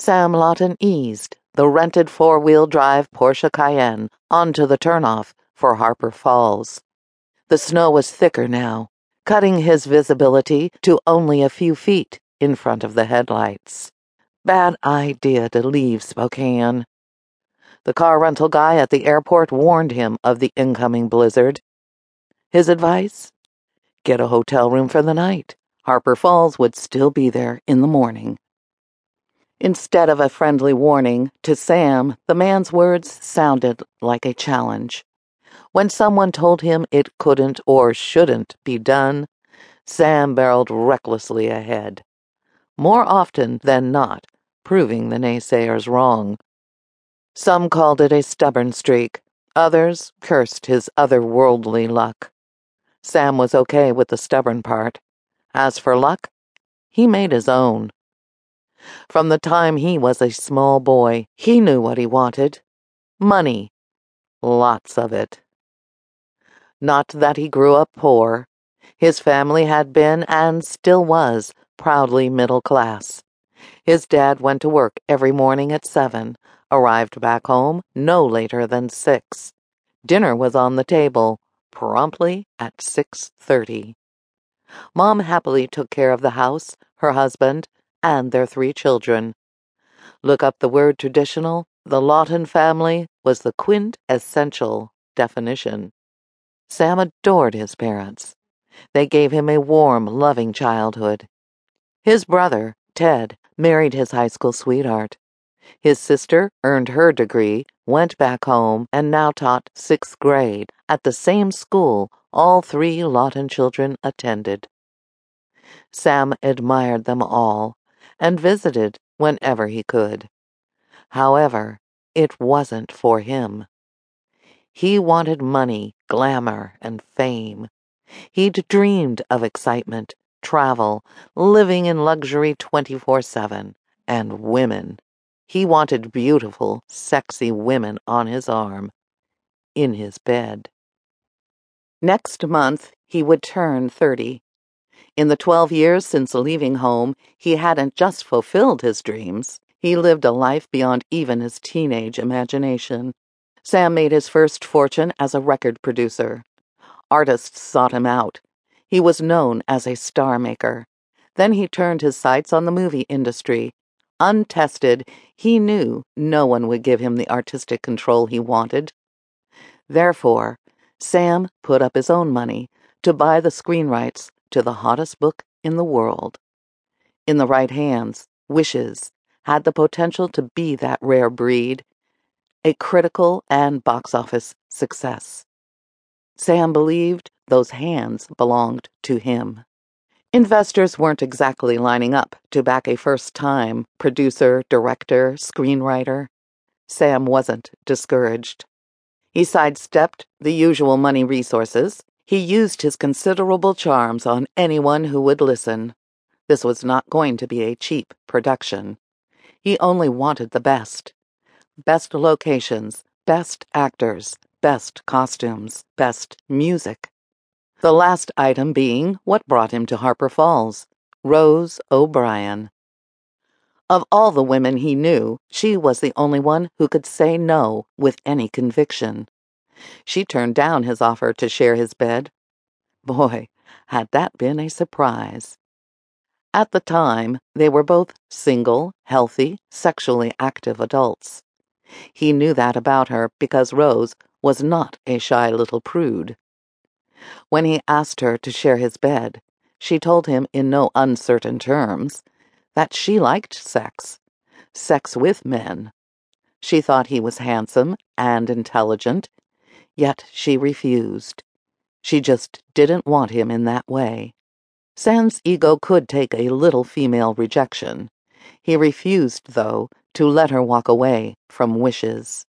Sam Lawton eased the rented four-wheel drive Porsche Cayenne onto the turnoff for Harper Falls. The snow was thicker now, cutting his visibility to only a few feet in front of the headlights. Bad idea to leave Spokane. The car rental guy at the airport warned him of the incoming blizzard. His advice? Get a hotel room for the night. Harper Falls would still be there in the morning. Instead of a friendly warning, to Sam, the man's words sounded like a challenge. When someone told him it couldn't or shouldn't be done, Sam barreled recklessly ahead. More often than not, proving the naysayers wrong. Some called it a stubborn streak, others cursed his otherworldly luck. Sam was okay with the stubborn part. As for luck, he made his own. From the time he was a small boy, he knew what he wanted money. Lots of it. Not that he grew up poor. His family had been, and still was, proudly middle class. His dad went to work every morning at seven, arrived back home no later than six. Dinner was on the table, promptly at six thirty. Mom happily took care of the house, her husband, and their three children. Look up the word traditional, the Lawton family was the quintessential definition. Sam adored his parents. They gave him a warm, loving childhood. His brother, Ted, married his high school sweetheart. His sister earned her degree, went back home, and now taught sixth grade at the same school all three Lawton children attended. Sam admired them all and visited whenever he could. However, it wasn't for him. He wanted money, glamour, and fame. He'd dreamed of excitement, travel, living in luxury 24 7, and women. He wanted beautiful, sexy women on his arm, in his bed. Next month, he would turn 30. In the 12 years since leaving home, he hadn't just fulfilled his dreams, he lived a life beyond even his teenage imagination. Sam made his first fortune as a record producer. Artists sought him out. He was known as a star maker. Then he turned his sights on the movie industry. Untested, he knew no one would give him the artistic control he wanted. Therefore, Sam put up his own money to buy the screen rights to the hottest book in the world. In the right hands, Wishes had the potential to be that rare breed, a critical and box office success. Sam believed those hands belonged to him. Investors weren't exactly lining up to back a first time producer, director, screenwriter. Sam wasn't discouraged. He sidestepped the usual money resources he used his considerable charms on anyone who would listen. This was not going to be a cheap production. He only wanted the best. Best locations, best actors, best costumes, best music. The last item being what brought him to Harper Falls Rose O'Brien. Of all the women he knew, she was the only one who could say no with any conviction. She turned down his offer to share his bed. Boy, had that been a surprise. At the time, they were both single, healthy, sexually active adults. He knew that about her because Rose was not a shy little prude. When he asked her to share his bed, she told him in no uncertain terms that she liked sex, sex with men. She thought he was handsome and intelligent Yet she refused. She just didn't want him in that way. Sam's ego could take a little female rejection. He refused, though, to let her walk away from wishes.